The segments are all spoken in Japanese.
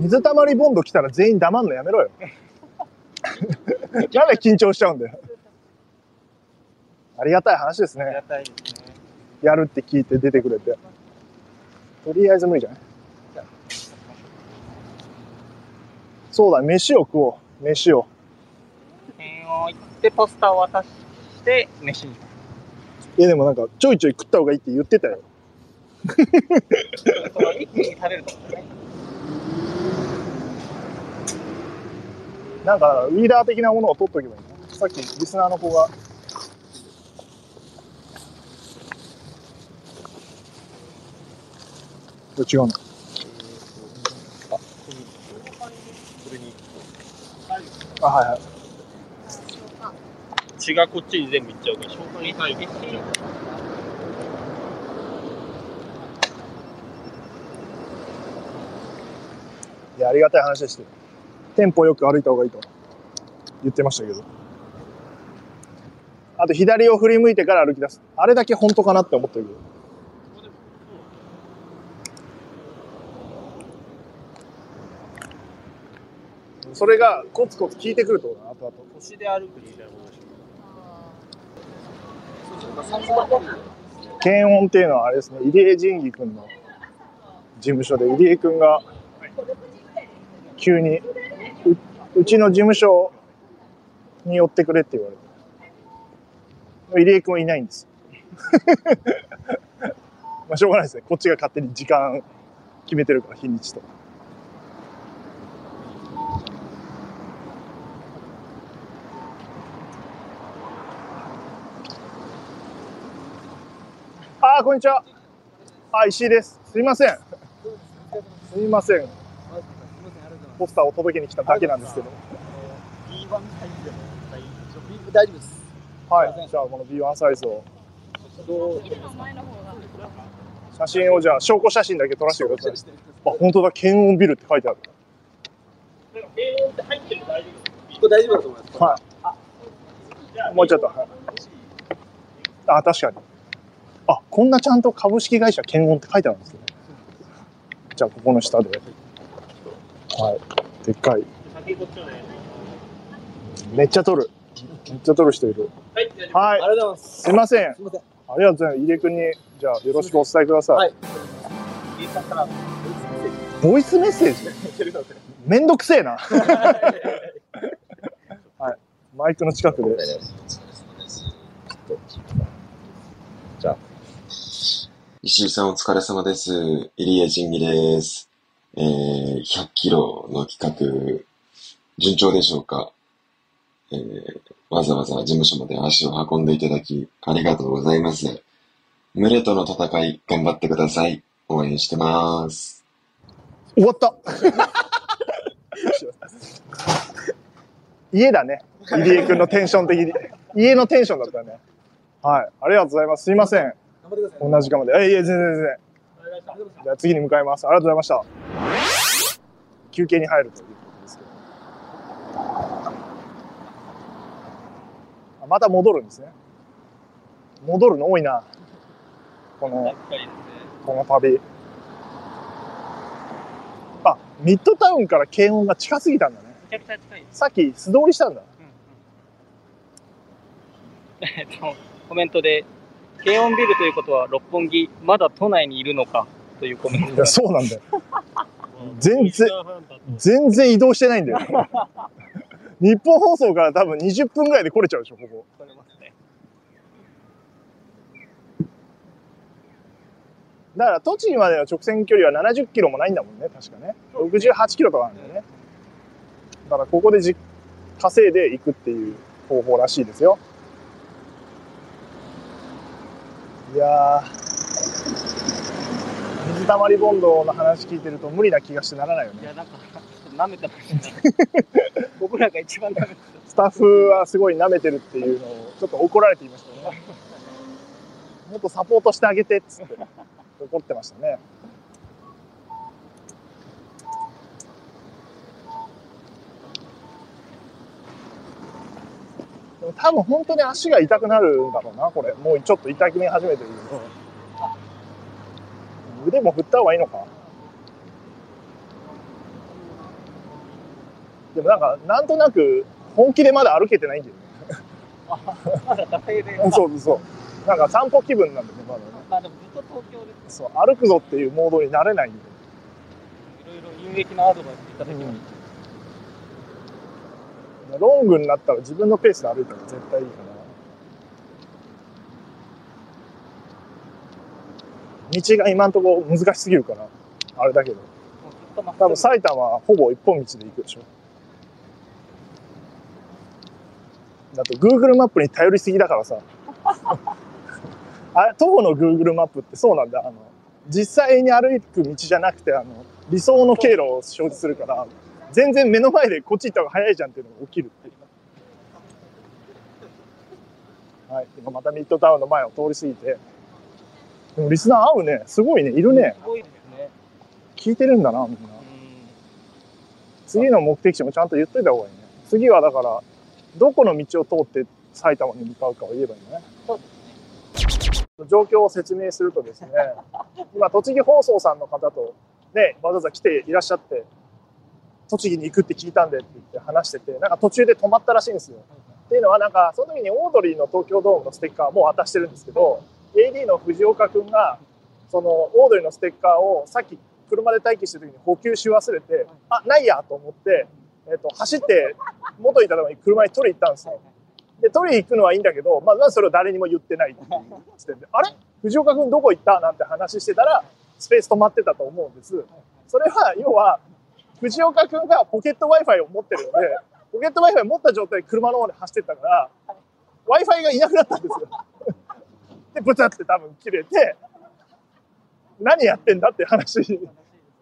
水たまりボンド来たら全員黙んのやめろよ。なんで緊張し。ちゃうんだよ。ありがたい話ですね。ありがたいですね。やるって聞いて出てくれて。とりあえず無理じゃないそうだ、飯を食おう。飯を。点を行って、ポスターを渡して、飯に。いやでもなんか、ちょいちょい食った方がいいって言ってたよ。一気に食べるとね。なんか、ウィーダー的なものを取っとけばいいのさっきリスナーの子が。違うの。あ、はいはい。血がこっちに全部いっちゃうから、消化に入る。いや、ありがたい話でしたよ。テンポよく歩いた方がいいと言ってましたけど。あと、左を振り向いてから歩き出す。あれだけ本当かなって思ってるけど。それがコツコツ効いてくるってことだな、後々。腰で歩くみたいなことでし検温っていうのはあれですね、入江仁義君の事務所で、入江君が急にううちの事務所に寄ってくれって言われて。入江君はいないんです。まあしょうがないですね。こっちが勝手に時間決めてるから、日にちとか。ああ、こんにちは。あ、石井です。すいません。すいません。ポスターを届けに来ただけなんですけど。B1 サイズでも大大丈夫です。はい。じゃあ、この B1 サイズを。写真をじゃあ、証拠写真だけ撮らせてください。あ、本当だ。検温ビルって書いてある。大丈夫だと思います。はい。もうちょっと。はいあ、確かに。あ、こんなちゃんと株式会社検温って書いてあるんですね。じゃあ、ここの下で。はい。でっかい。めっちゃ撮る。めっちゃ撮る人いる。はい、はい。ありがとうございます。すいません。すみません。ありがとうございます。入江君に、じゃあ、よろしくお伝えください。はい。ボイスメッセージ？めんどくせえな。はい。マイクの近くで。石井さんお疲れ様です。入江仁義です。えー、100キロの企画、順調でしょうか、えー、わざわざ事務所まで足を運んでいただき、ありがとうございます。群れとの戦い、頑張ってください。応援してます。終わった。家だね。入江君のテンション的に。家のテンションだったね。はい。ありがとうございます。すいません。同じ時間まで。えいえ、全然全然。じゃあ次に向かいます。ありがとうございました。休憩に入るということですけど。あまた戻るんですね。戻るの多いな。この。この旅。あ、ミッドタウンから検温が近すぎたんだね。めちゃくちゃ近いです。さっき素通りしたんだ。うんうん。えっと、コメントで、軽音ビルということは六本木、まだ都内にいるのかというコメントがいや、そうなんだよ。全然、全然移動してないんだよ。日本放送から多分20分ぐらいで来れちゃうでしょ、ここ。取れますね。だから栃木までの直線距離は70キロもないんだもんね、確かね。68キロとかなんだよね。だからここでじ稼いでいくっていう方法らしいですよ。いやー、水溜りボンドの話聞いてると無理な気がしてならないよね。いや、なんか、ちょっと舐めてましたね。僕らが一番舐めてスタッフはすごい舐めてるっていうのをちょっと怒られていましたね。もっとサポートしてあげてっつって怒ってましたね。でも多分本当に足が痛くなるんだろうな、これ。もうちょっと痛き目始めてるけど。腕も振った方がいいのかでもなんか、なんとなく本気でまだ歩けてないんだよね。まだそうそうそう。なんか散歩気分なんだよね、まだね。まあでもずっと東京でそう、歩くぞっていうモードになれないんだよ。いろいろ有益なアドバイスいただきましロングになったら自分のペースで歩いたら絶対いいかな。道が今んとこ難しすぎるから、あれだけど。多分埼玉はほぼ一本道で行くでしょ。だと Google マップに頼りすぎだからさ。あれ、徒歩の Google マップってそうなんだ。あの、実際に歩く道じゃなくて、あの、理想の経路を表示するから、全然目の前でこっち行った方が早いじゃんっていうのが起きるっていう。はい、今またミッドタウンの前を通り過ぎて。でもリスナー合うね。すごいね。いるね。すごいですね。聞いてるんだな、みんな。次の目的地もちゃんと言っといた方がいいね。次はだから、どこの道を通って埼玉に向かうかを言えばいいね。状況を説明するとですね、今、栃木放送さんの方とね、わざわざ来ていらっしゃって、栃木に行くって聞いたんでって言って話してて、なんか途中で止まったらしいんですよ。っていうのはなんか、その時にオードリーの東京ドームのステッカーもう渡してるんですけど、AD の藤岡くんが、そのオードリーのステッカーをさっき車で待機してる時に補給し忘れて、あ、ないやと思って、えっ、と、走って元にいたのに車に取りに行ったんですよ。で、取りに行くのはいいんだけど、まあ、それを誰にも言ってないっていう時点で、あれ？藤岡くんどこ行った？なんて話してたら、スペース止まってたと思うんです。それは、要は、藤岡くんがポケット Wi-Fi を持ってるので、ポケット Wi-Fi 持った状態で車の方に走ってったから、Wi-Fi がいなくなったんですよ。で、ブツって多分切れて、何やってんだって話に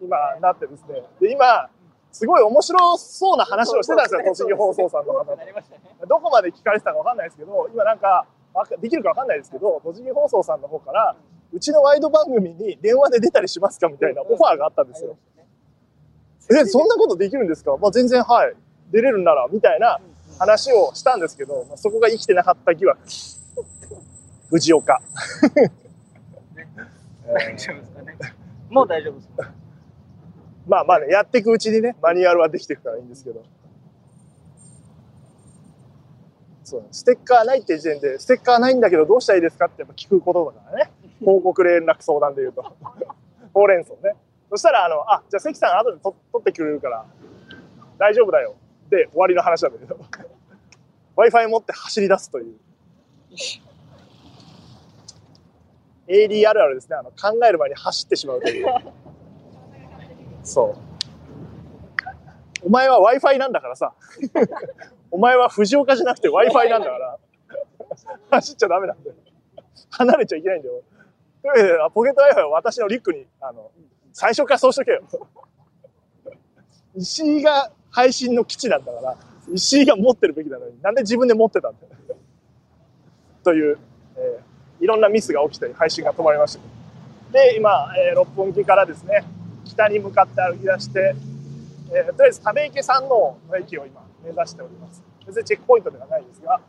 今なってですね。で、今、すごい面白そうな話をしてたんですよ、栃木放送さんの方と。どこまで聞かれてたかわかんないですけど、今なんかできるかわかんないですけど、栃木放送さんの方から、うちのワイド番組に電話で出たりしますかみたいなオファーがあったんですよ。え、そんなことできるんですか？まあ全然はい。出れるんなら、みたいな話をしたんですけど、まあ、そこが生きてなかった疑惑。藤岡。大丈夫ですかね？もう大丈夫ですか？まあまあね、やっていくうちにね、マニュアルはできていくからいいんですけど。そう、ステッカーないって時点で、ステッカーないんだけどどうしたらいいですか？ってやっぱ聞くことだからね。報告連絡相談で言うと。ほうれん草ね。そしたら、あの、あ、じゃあ関さん後でと取ってくれるから、大丈夫だよ。で、終わりの話なんだけど。Wi-Fi 持って走り出すという。AD あるあるですね。あの、考える前に走ってしまうという。そう。お前は Wi-Fi なんだからさ。お前は藤岡じゃなくて Wi-Fi なんだから。走っちゃダメなんだよ。離れちゃいけないんだよ。というわけで、ポケット Wi-Fi は私のリュックに、あの、最初からそうしとけよ。石井が配信の基地なんだから、石井が持ってるべきなのに、なんで自分で持ってたんだよ。という、えーいろんなミスが起きて配信が止まりました。で、今、えー六本木からですね、北に向かって歩き出して、えーとりあえず溜池山王の駅を今目指しております。別にチェックポイントではないですが、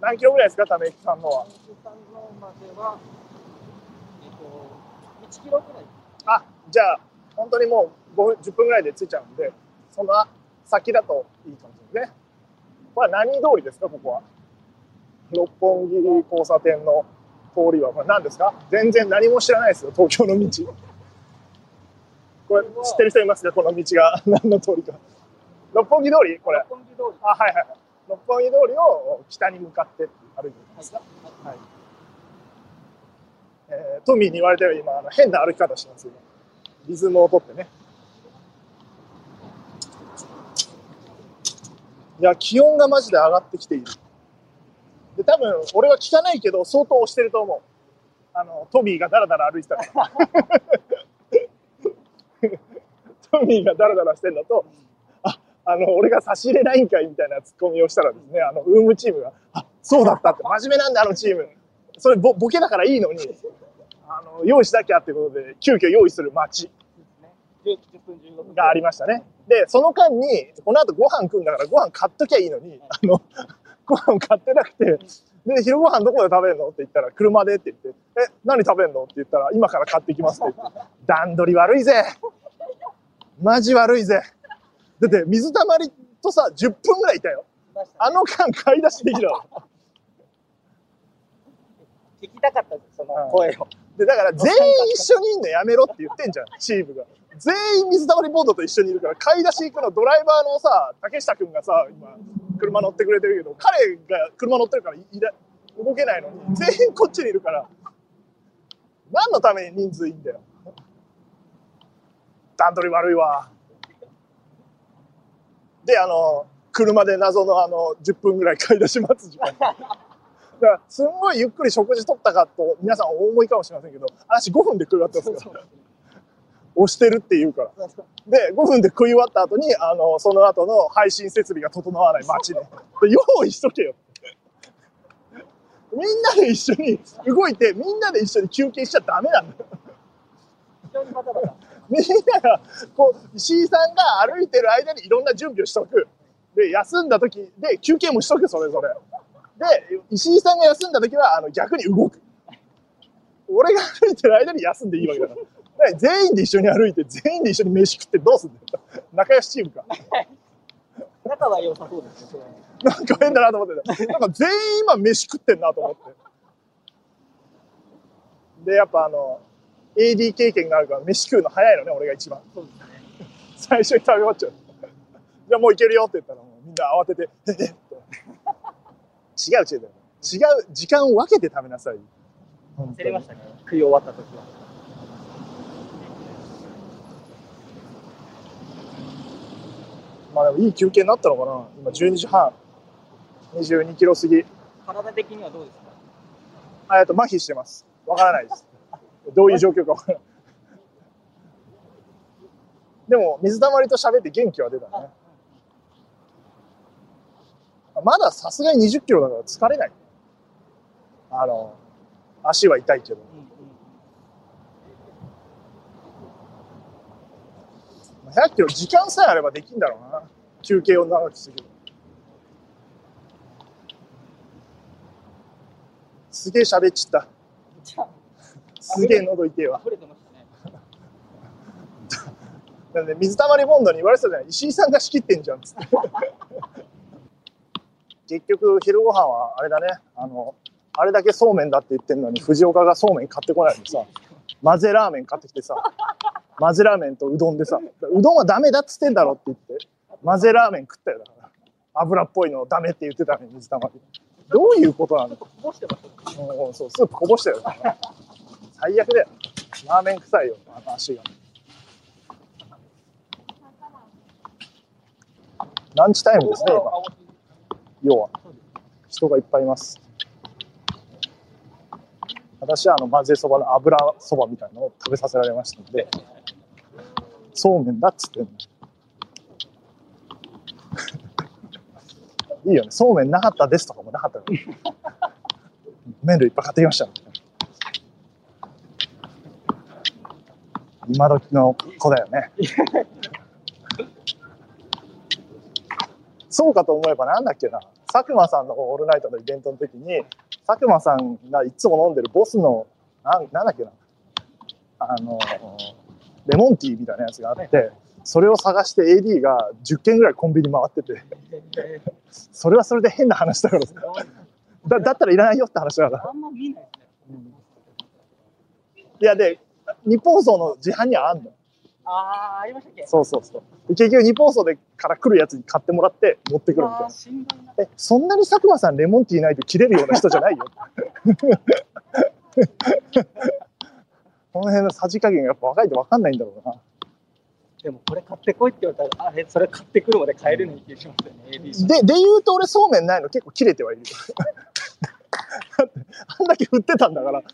何キロぐらいですか、溜池山王は。山王までは、えっと、1キロくらい。あ、じゃあ、本当にもう5分、10分ぐらいで着いちゃうんで、その先だといいかもしれないですね。これは何通りですか、ここは？六本木交差点の通りは、これ何ですか？全然何も知らないですよ、東京の道。これ、知ってる人いますかこの道が何の通りか。六本木通り？これ。六本木通り。あ、はいはい。六本木通りを北に向かって歩いてるんですか？はい。えートミーに言われたように今、あの変な歩き方してますよ。リズムをとってね。いや、気温がマジで上がってきている。で、多分、俺は聞かないけど、相当押してると思う。あの、トミーがダラダラ歩いてたから。トミーがダラダラしてんのと、あ、あの、俺が差し入れないんかいみたいなツッコミをしたらですね、あの、ウームチームが、あ、そうだったって、真面目なんだ、あのチーム。それボ、ボケだからいいのに、あの、用意しなきゃっていうことで、急遽用意する街10 10分、15分。がありましたね。で、その間に、この後ご飯食うんだからご飯買っときゃいいのに、あの、ご飯買ってなくて、で、昼ご飯どこで食べるの？って言ったら、車でって言って、え、何食べるの？って言ったら、今から買ってきますって言って、段取り悪いぜマジ悪いぜだって、水たまりとさ、10分ぐらいいたよ。あの間買い出しできるわ。聞きたかったです、その声を。で、だから全員一緒にいんのやめろって言ってんじゃん、チームが。全員水溜りボードと一緒にいるから、買い出し行くのドライバーのさ、竹下くんがさ、今、車乗ってくれてるけど、彼が車乗ってるからいら動けないのに、全員こっちにいるから、何のために人数いいんだよ。段取り悪いわ。で、あの、車で謎のあの、10分ぐらい買い出し待つ時間。だから、すんごいゆっくり食事取ったかと、皆さんお思いかもしれませんけど、私5分で食い終わったんですよ。押してるって言うから。で、5分で食い終わった後に、あの、その後の配信設備が整わない街で。で用意しとけよ。みんなで一緒に動いて、みんなで一緒に休憩しちゃダメなんだよ。みんなが、こう、石井さんが歩いてる間にいろんな準備をしとく。で、休んだ時で休憩もしとく、それぞれ。で、石井さんが休んだ時は、あの、逆に動く。俺が歩いてる間に休んでいいわけだから。だから全員で一緒に歩いて、全員で一緒に飯食ってどうすんだよ。仲良しチームか。仲は良さそうですよ、それなんか変だなと思ってた。なんか全員今飯食ってんなと思って。で、やっぱあの、AD 経験があるから飯食うの早いのね、俺が一番。そうですね。最初に食べ終わっちゃう。じゃあもういけるよって言ったらみんな慌てて、ええ違う違う違う。違う、時間を分けて食べなさい。本当に焦りましたね、食い終わった時は。まあでもいい休憩になったのかな今12時半。22キロ過ぎ。体的にはどうですか？あえっと、麻痺してます。わからないです。どういう状況かわからない。でも、水たまりと喋って元気は出たね。まださすがに20キロだから疲れない。あの、足は痛いけど。うんうん。100キロ時間さえあればできんだろうな。休憩を長くする。すげえ喋っちった。すげえ喉痛えわ。なんで水たまりボンドに言われてたじゃない石井さんが仕切ってんじゃんっつって結局昼ご飯はあれだね。あのあれだけそうめんだって言ってんのに藤岡がそうめん買ってこないのにさ混ぜラーメン買ってきてさ混ぜラーメンとうどんでさうどんはダメだっつってんだろって言って混ぜラーメン食ったよ。だから油っぽいのダメって言ってたのに水たまり。どういうことなの？こぼしてましたね。うんそうスープこぼしたよ最悪だよ。ラーメン臭いよ。あの足が。ランチタイムですね今要は人がいっぱいいます。私はあの混ぜそばの油そばみたいなのを食べさせられましたのでそうめんだっつってんの。いいよね。そうめんなかったですとかもなかったの。麺類いっぱい買ってきました、今時の子だよね。そうかと思えばなんだっけな佐久間さんのオールナイトのイベントの時に佐久間さんがいつも飲んでるボスのなんなんだっけな。あのレモンティーみたいなやつがあってそれを探して AD が10軒ぐらいコンビニ回っててそれはそれで変な話だから。さだだったらいらないよって話だから。あんま見ないですね。いやで日本放送の自販にはあんのあー、ありましたっけ？そうそうそうで結局日本放送でから来るやつに買ってもらって持ってくるみたいな。え、そんなに佐久間さんレモンティーないと切れるような人じゃないよ。この辺のさじ加減がやっぱ若いと分かんないんだろうな。でもこれ買ってこいって言われたら、あれ、それ買ってくるまで買えるのに気がしますよね、さん。で、で言うと俺そうめんないの結構切れてはいるよ。だってあんだけ振ってたんだから、ね。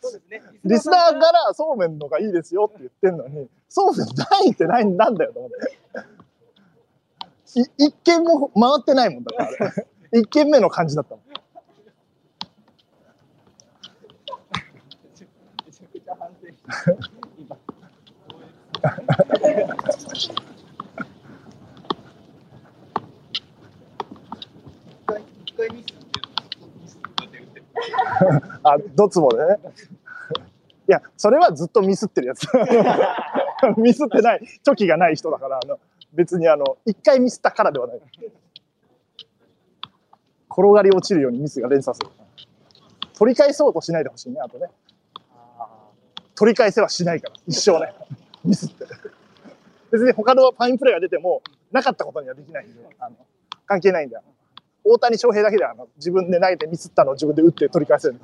リスナーからそうめんのがいいですよって言ってんのに、そうめんないってないなんだよと思って。い一軒も回ってないもんだから。一軒目の感じだったもん。一回ミスあ、ドツボでね。いや、それはずっとミスってるやつ。ミスってない、チョキがない人だから、あの別にあの、一回ミスったからではない。転がり落ちるようにミスが連鎖する。取り返そうとしないでほしいね、あとね。取り返せはしないから、一生ね。ミスって。別に他のファインプレーが出ても、なかったことにはできないんで、あの関係ないんだよ。大谷翔平だけであの自分で投げてミスったのを自分で打って取り返せるの。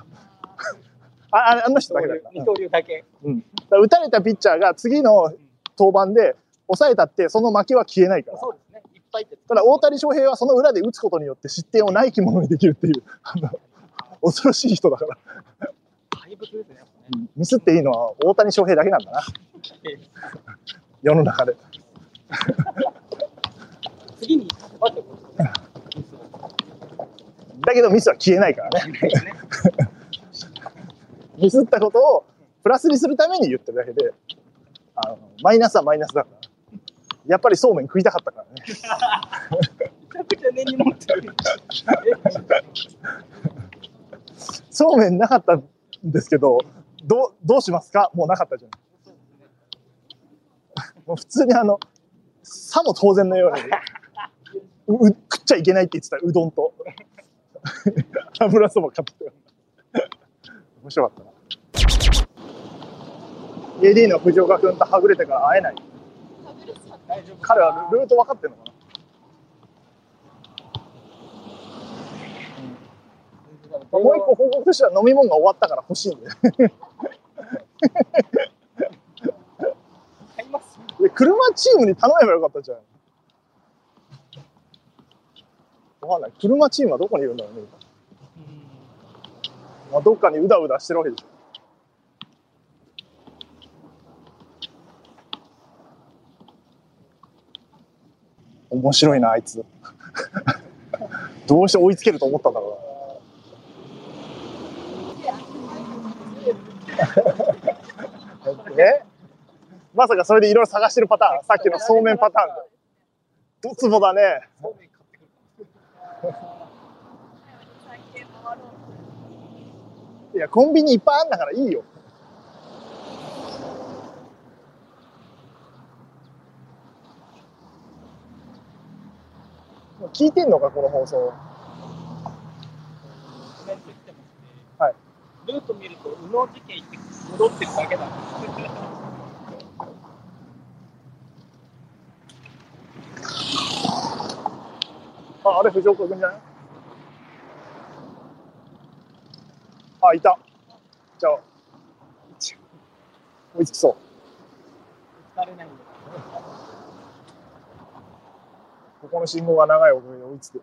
あああの人だけだから。二刀流だけ。うん、打たれたピッチャーが次の登板で抑えたってその負けは消えないから。そうですね。いっぱいって。ただ大谷翔平はその裏で打つことによって失点をないきものにできるっていうあの恐ろしい人だから、怪物ですね。やっぱねミスっていいのは大谷翔平だけなんだな世の中で次に、待ってこだけどミスは消えないからねね。ミスったことをプラスにするために言ってるだけであのマイナスはマイナスだからやっぱりそうめん食いたかったからねめちゃくちゃ根に持ってる。そうめんなかったんですけどどうどうしますか？もうなかったじゃん もう普通にあのさも当然のようにうう食っちゃいけないって言ってたうどんと 油そば買ってた面白かったな AD の藤岡君とはぐれてから会えない大丈夫。彼はルルート分かってるのかなもう一個報告としては飲み物が終わったから欲しいんで買います。で車チームに頼めばよかったじゃん。わかんない。車チームはどこにいるんだろうね。まあ、どっかにうだうだしてるわけでしょ。面白いな、あいつ。どうして追いつけると思ったんだろうな。ね まさかそれでいろいろ探してるパターン、さっきのそうめんパターンで。ドツボだね。いや、コンビニいっぱいあんだからいいよ。聞いてんのか、この放送。はい。ルート見ると、宇野事件行って戻ってるだけなんです。あ、あれ藤岡君じゃない？あ、いた。じゃあ、追いつきそう。疲れないんで。ここの信号が長いおかげで追いつく。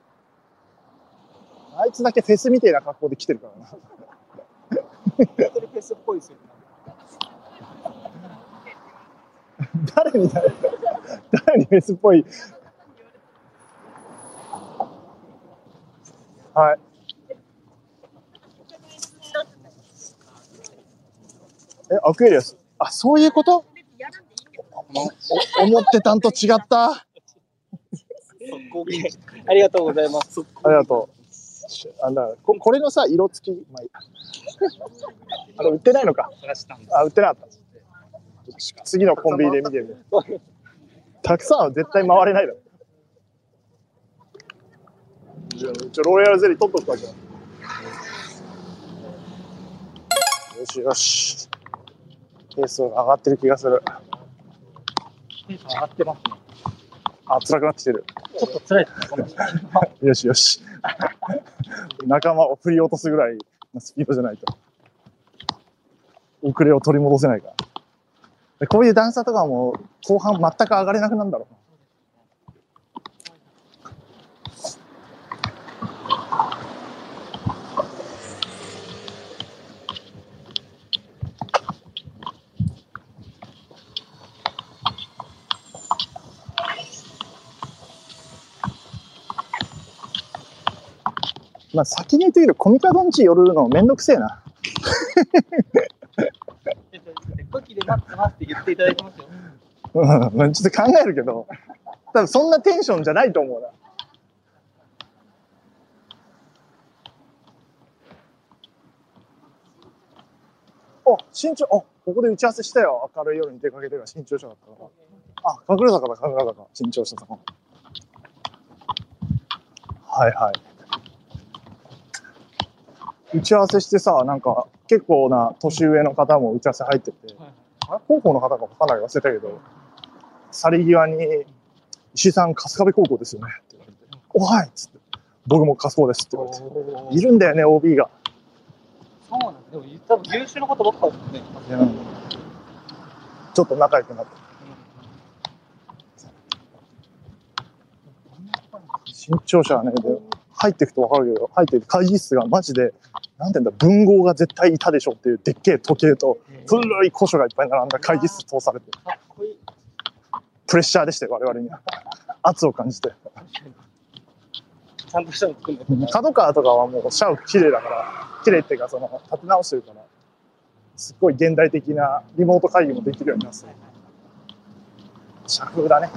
あいつだけフェスみたいな格好で来てるからな。本当にフェスっぽいですよね。誰に誰にフェスっぽい。はい。え、アクエリアス。あ、そういうこと？お思ってたんと違った？あありがとうございます。りがとう。しあだここれのさ、色付き、まあいい、あれ売ってないのか。あ、売ってなかった。次のコンビニで見てみる。たくさんは絶対回れないだろ。じゃあ一応ロイヤルゼリー取っとくかじゃあ。よしよし。ペースが上がってる気がする。テンション上がってますね。あ、辛くなってきてる。ちょっと辛いですね。よしよし。仲間を振り落とすぐらいのスピードじゃないと。遅れを取り戻せないから。でこういう段差とかも後半全く上がれなくなるんだろう。まあ先に言ってみるコミカドンチ寄るのめんどくせえな。武器で待ってますって言っていただいてますよ。うん、まあちょっと考えるけど、多分そんなテンションじゃないと思うな。あ、新潮、あ、ここで打ち合わせしたよ。明るい夜に出かけてが新潮社だったから。あ、神楽坂だ、神楽坂。新潮社さん。はいはい。打ち合わせしてさ、なんか結構な年上の方も打ち合わせ入ってて、あれ高校の方かかなり忘れたけど、去り際に、石井さん、春日部高校ですよねって言われて、おはいっつって、僕も春日部ですって言われて、いるんだよね、OB が。そうなんだ。でも多分優秀なことばっかりですね。ちょっと仲良くなって。新潮社はね、で入っていくと分かるけど、入っていく会議室がマジで、なんていうんだ、文豪が絶対いたでしょっていうでっけえ時計と、古い古書がいっぱい並んだ会議室通されて。プレッシャーでしたよ、我々には。圧を感じて。ちゃんとしたの作んないとね。角川とかはもう社屋綺麗だから、綺麗っていうか、その、立て直してるから、すっごい現代的なリモート会議もできるようになってる社風だね。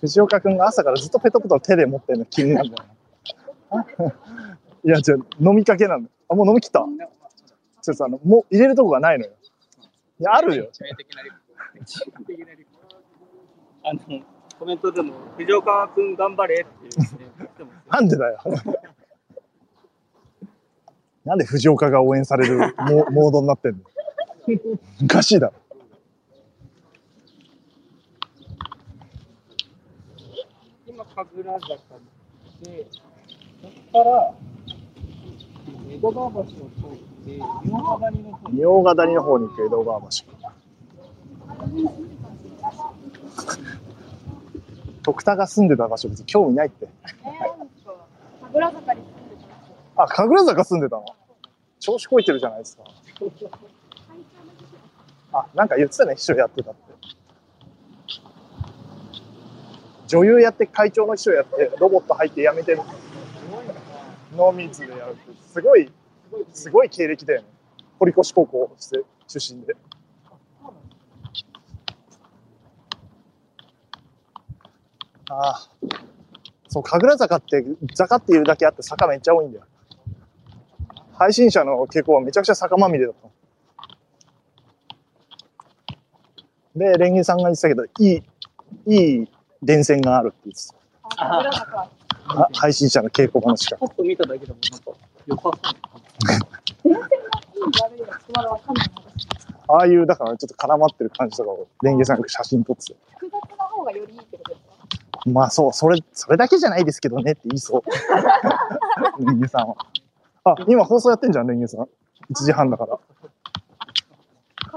藤岡君が朝からずっとペットボトル手で持ってるの気になるんだよな。いや、じゃ飲みかけなの。あ、もう飲み切った？ちょっとさ、あの、もう入れるとこがないのよ。いや、あるよ。あの、コメントでも、藤岡君頑張れっていうね。なんでだよ。なんで藤岡が応援されるモモードになってんの？おかしいだろ。神楽坂で、そこから、江戸川橋を通って、仁王谷の方に仁王ヶ谷の方に行く江戸川橋。徳田が住んでた場所別に興味ないって。神楽坂に住んでたあ、神楽坂住んでたの？調子こいてるじゃないですか。あ、なんか言ってたね、秘書やってたって。女優やって、会長の秘書やって、ロボット入って辞めて、ノーミーツでやるって、すごい、すごい経歴だよね。堀越高校出身で。ああ。そう、神楽坂って、坂っていうだけあって坂めっちゃ多いんだよ。配信者の傾向はめちゃくちゃ坂まみれだった。で、レンゲさんが言ってたけど、いい、いい電線があるって言って。た。あ配信者の傾向話か。パッと見ただけでも、なんか。ああいう、だからちょっと絡まってる感じとかを、レンゲさんが写真撮ってて。複雑な方がよりいいってことですかまあそう、それ、それだけじゃないですけどねって言いそう。レンゲさんは。あ、今放送やってんじゃん、レンゲさん。1時半だから。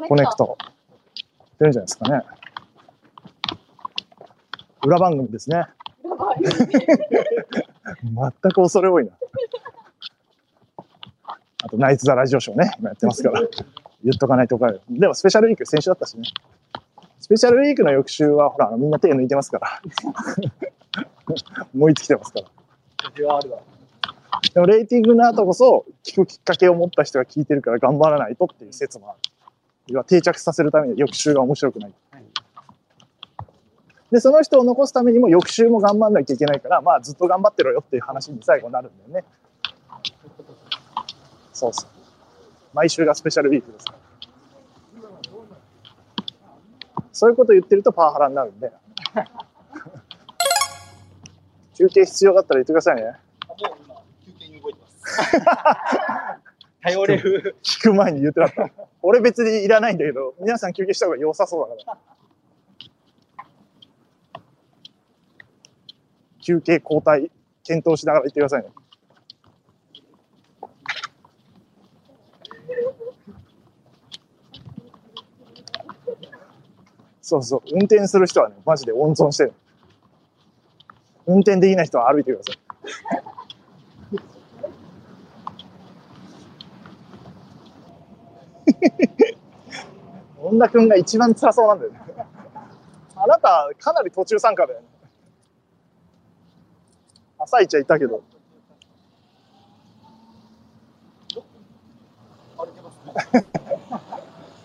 コネクト。出るんじゃないですかね。裏番組ですね。全く恐れ多いな。あと、ナイツ・ザ・ラジオショーね、今やってますから。言っとかないと怒られる。でも、スペシャルウィーク先週だったしね。スペシャルウィークの翌週は、ほら、みんな手抜いてますから。燃え尽きてますから。でも、レーティングの後こそ、聞くきっかけを持った人が聞いてるから頑張らないとっていう説もある。要は定着させるためには翌週が面白くない。で、その人を残すためにも翌週も頑張んなきゃいけないから、まあずっと頑張ってろよっていう話に最後なるんだよね。そうそう。毎週がスペシャルウィークですから。そういうこと言ってるとパワハラになるんで。休憩必要だったら言ってくださいね。もう今、休憩に動いてます。頼れる。聞く前に言ってなかった。俺別にいらないんだけど、皆さん休憩した方が良さそうだから。休憩交代検討しながら言ってくださいね。そうそう。運転する人はね、マジで温存してる。運転できない人は歩いてください。本田君が一番辛そうなんだよね。あなた、かなり途中参加だよね。朝一はいたけど。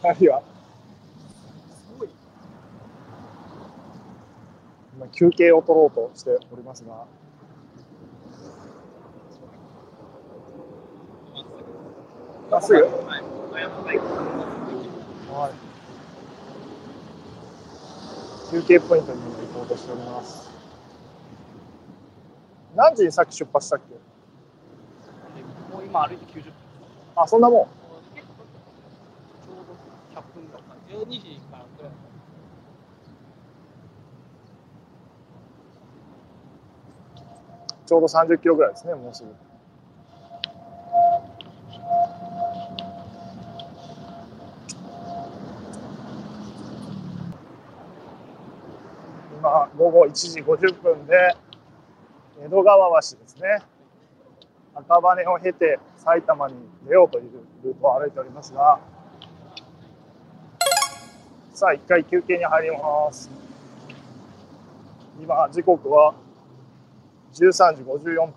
あるいは。今休憩を取ろうとしておりますが。まっすぐ？はい。休憩ポイントに行こうとしております。何時にさっき出発したっけ？もう今歩いて90分。あ、そんなもん。ちょうど100分ぐらい。12時からぐらい。ちょうど30キロぐらいですね、もうすぐ。今、午後1時50分で、江戸川橋ですね。赤羽を経て埼玉に出ようというルートを歩いておりますが、さあ、一回休憩に入ります。今、時刻は13時54分。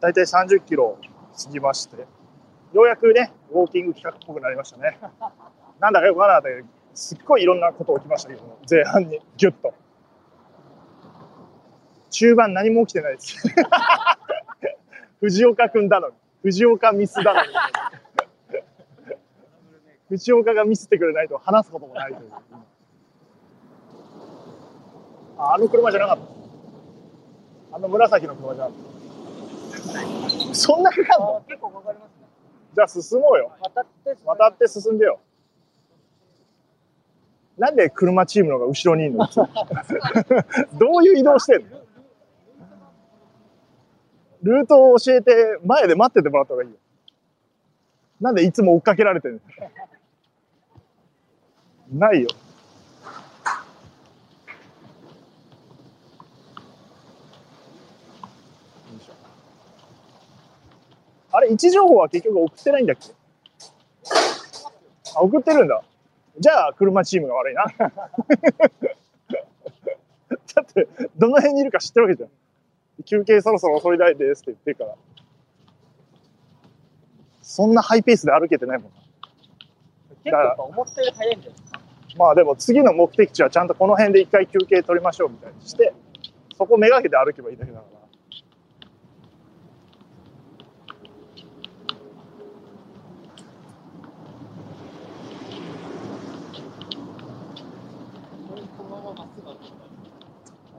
だいたい30キロ過ぎまして、ようやくね、ウォーキング企画っぽくなりましたね。なんだかよくわからなかったけど、すっごいいろんなこと起きましたけど、前半にギュッと。中盤何も起きてないです。藤岡君だのに、藤岡ミスだのに。藤岡がミスってくれないと話すこともないという。ああの車じゃなかった。あの紫の車じゃなかった。そんなかかんの？結構かかりますね。じゃあ進もうよ。渡って、渡って進んでよ。なんで車チームの方が後ろにいるの？どういう移動してんの？ルートを教えて前で待っててもらった方がいいよ。なんでいつも追っかけられてるの？ないよ。よいしょあれ、位置情報は結局送ってないんだっけ？あ、送ってるんだ。じゃあ、車チームが悪いな。だって、どの辺にいるか知ってるわけじゃん。休憩そろそろ遅いないですって言ってるから。そんなハイペースで歩けてないもんな。結構思ったより早いんじゃないですか。まあでも次の目的地はちゃんとこの辺で一回休憩取りましょうみたいにして、そこめがけて歩けばいいだけだから。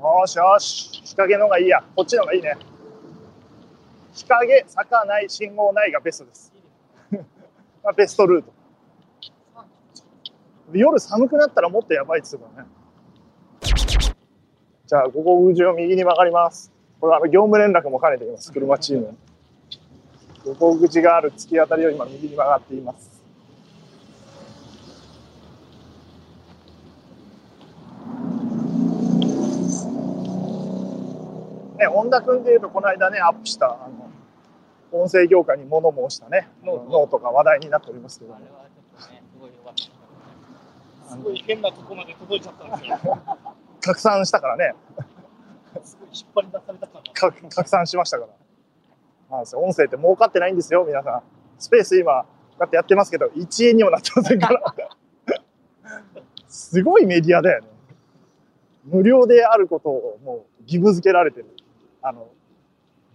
よしよし、日陰の方がいいや。こっちの方がいいね。日陰、坂ない、信号ないがベストです。まあベストルート。夜寒くなったらもっとやばいっつうからね。じゃあ、ここ口を右に曲がります。これあの業務連絡も兼ねています、車チーム。ここ口がある突き当たりを今右に曲がっています。ね、本田君でいうと、この間ね、アップした、あの、音声業界に物申したね、ノートが話題になっておりますけどね、すごい変なとこまで届いちゃったんですよ。拡散したからね、すごい引っ張り出された。か拡散しましたから。なんですよ音声って儲かってないんですよ、皆さん。スペース今、こうやってやってますけど、1円にもなってませんから。すごいメディアだよね。無料であることをもう義務付けられてる。あの、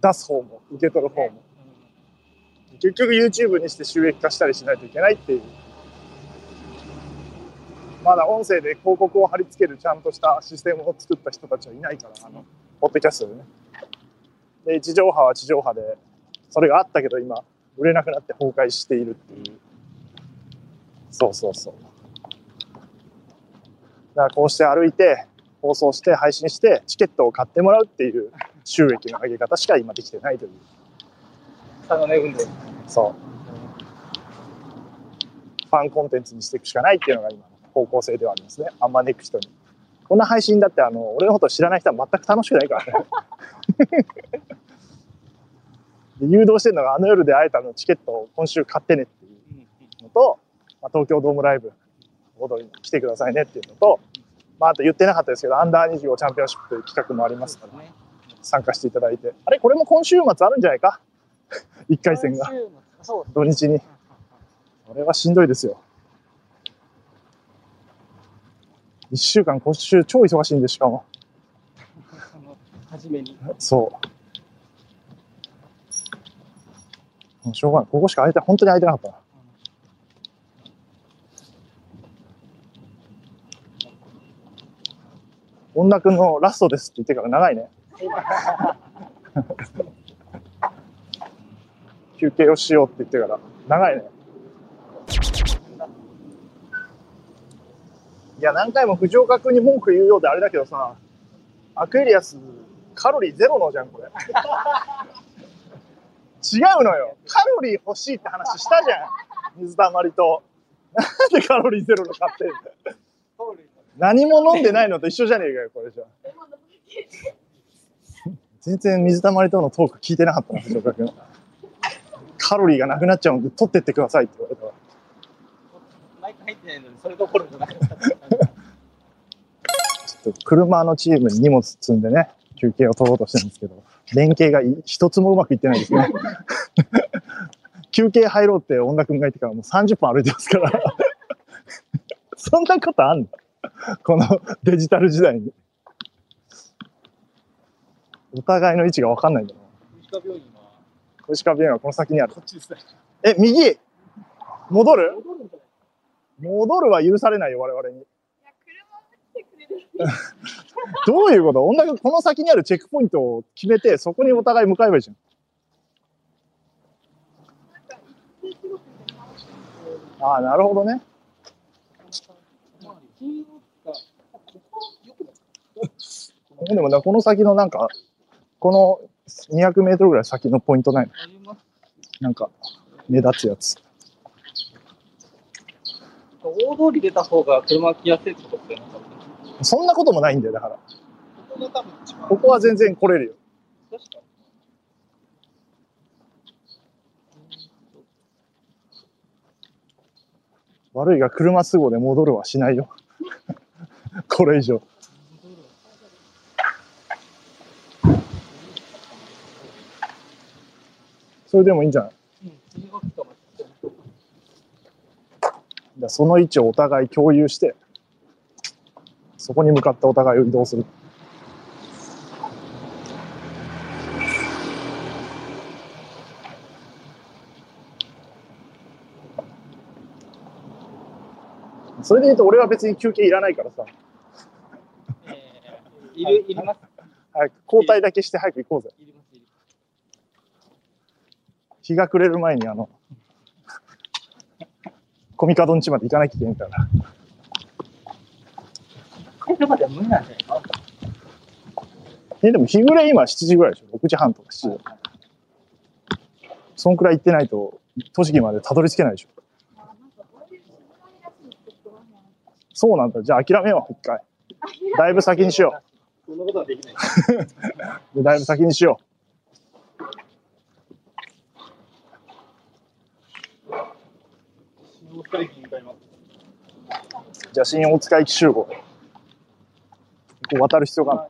出す方も、受け取る方も。結局 YouTube にして収益化したりしないといけないっていう。まだ音声で広告を貼り付けるちゃんとしたシステムを作った人たちはいないから、あの、ポッドキャストでね。で、地上波は地上波で、それがあったけど今、売れなくなって崩壊しているっていう。そうそうそう。だからこうして歩いて、放送して、配信して、チケットを買ってもらうっていう収益の上げ方しか今できてないという。草の根運動。そう。ファンコンテンツにしていくしかないっていうのが今の方向性ではありますね。あんまネクストに。こんな配信だって、あの、俺のこと知らない人は全く楽しくないからね。で誘導してるのが、あの夜で会えたのチケットを今週買ってねっていうのと、まあ、東京ドームライブ踊りに来てくださいねっていうのと、まあ、あと言ってなかったですけど、アンダー25チャンピオンシップという企画もありますから、ね。参加していただいて。あれこれも今週末あるんじゃないか ?1 回戦が。土日に。これはしんどいですよ。1週間、今週超忙しいんで、しかも。初めに。そう。もうしょうがない。ここしか空いて、本当に空いてなかったな。本田君のラストですって言ってから長いね。休憩をしようって言ってから長いね。いや、何回も藤岡君に文句言うようであれだけどさ、アクエリアス、カロリーゼロのじゃん、これ。違うのよ。カロリー欲しいって話したじゃん。水たまりと。なんでカロリーゼロの買ってんの？何も飲んでないのと一緒じゃねえかよ、これじゃ。全然水たまりとのトーク聞いてなかったな、藤岡君。カロリーがなくなっちゃうんで、取ってってくださいって言われたら。毎回入ってないのに、それどころじゃなかった。ちょっと車のチームに荷物積んでね、休憩を取ろうとしてるんですけど、連携が一つもうまくいってないですね。休憩入ろうって恩田君が言ってからもう30分歩いてますから。そんなことあんの？このデジタル時代に。お互いの位置が分かんないんだな。石川病院は小石川病院はこの先にある。こっちですね。え、右？戻る？戻るは許されないよ、我々に。いや、車を来てくれる。どういうこと？恩田君、この先にあるチェックポイントを決めて、そこにお互い向かえばいいじゃん。ああ、なるほどね。でもな、この先のなんか、この200メートルぐらい先のポイントないの？なんか、目立つやつ。大通り出た方が車来やすいってことですよね。そんなこともないんだよ、だから。ここは全然来れるよ。確か悪いが車都合で戻るはしないよ。これ以上。それでもいいんじゃない？その位置をお互い共有して、そこに向かってお互いを移動する。それで言うと俺は別に休憩いらないからさ、えー、いる、いります。早く交代だけして早く行こうぜ。日が暮れる前にあの、コミカドンチまで行かなきゃいけないから。までは無理なんじゃないかえ、でも日暮れ今7時ぐらいでしょ ?6 時半とか7時。そんくらい行ってないと、栃木までたどり着けないでしょ？そうなんだ。じゃあ諦めよう、一回。だいぶ先にしよそんなことはできない。だいぶ先にしよ新塚駅に向かいます。う。じゃあ新大塚駅集合。ここ渡る必要がない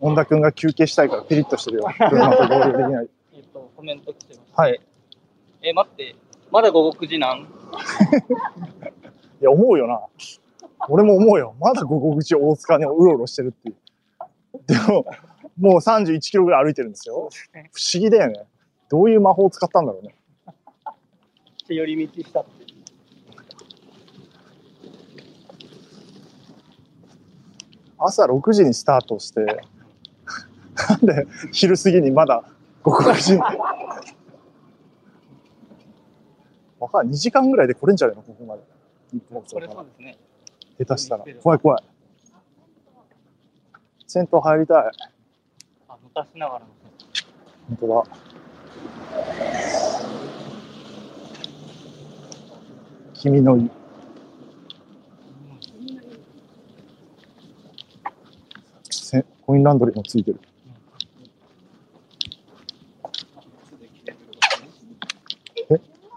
本田君が休憩したいからピリッとしてるよ。車と合流できない。えっと、コメント来てます。はい。え、待って、まだ午後9時なん？いや、思うよな。俺も思うよ。まだ午後口大塚にうろうろしてるっていう。でも、もう31キロぐらい歩いてるんですよ。不思議だよね。どういう魔法を使ったんだろうね。寄り道したって。朝6時にスタートして、なんで昼過ぎにまだ午後9時に。わかんない。2時間ぐらいで来れんじゃないの？ここまで。日本ですね。下手したら。怖い怖い。銭湯入りたい。あ、昔ながらの。本当だ。君の湯。せコインランドリーもついてる。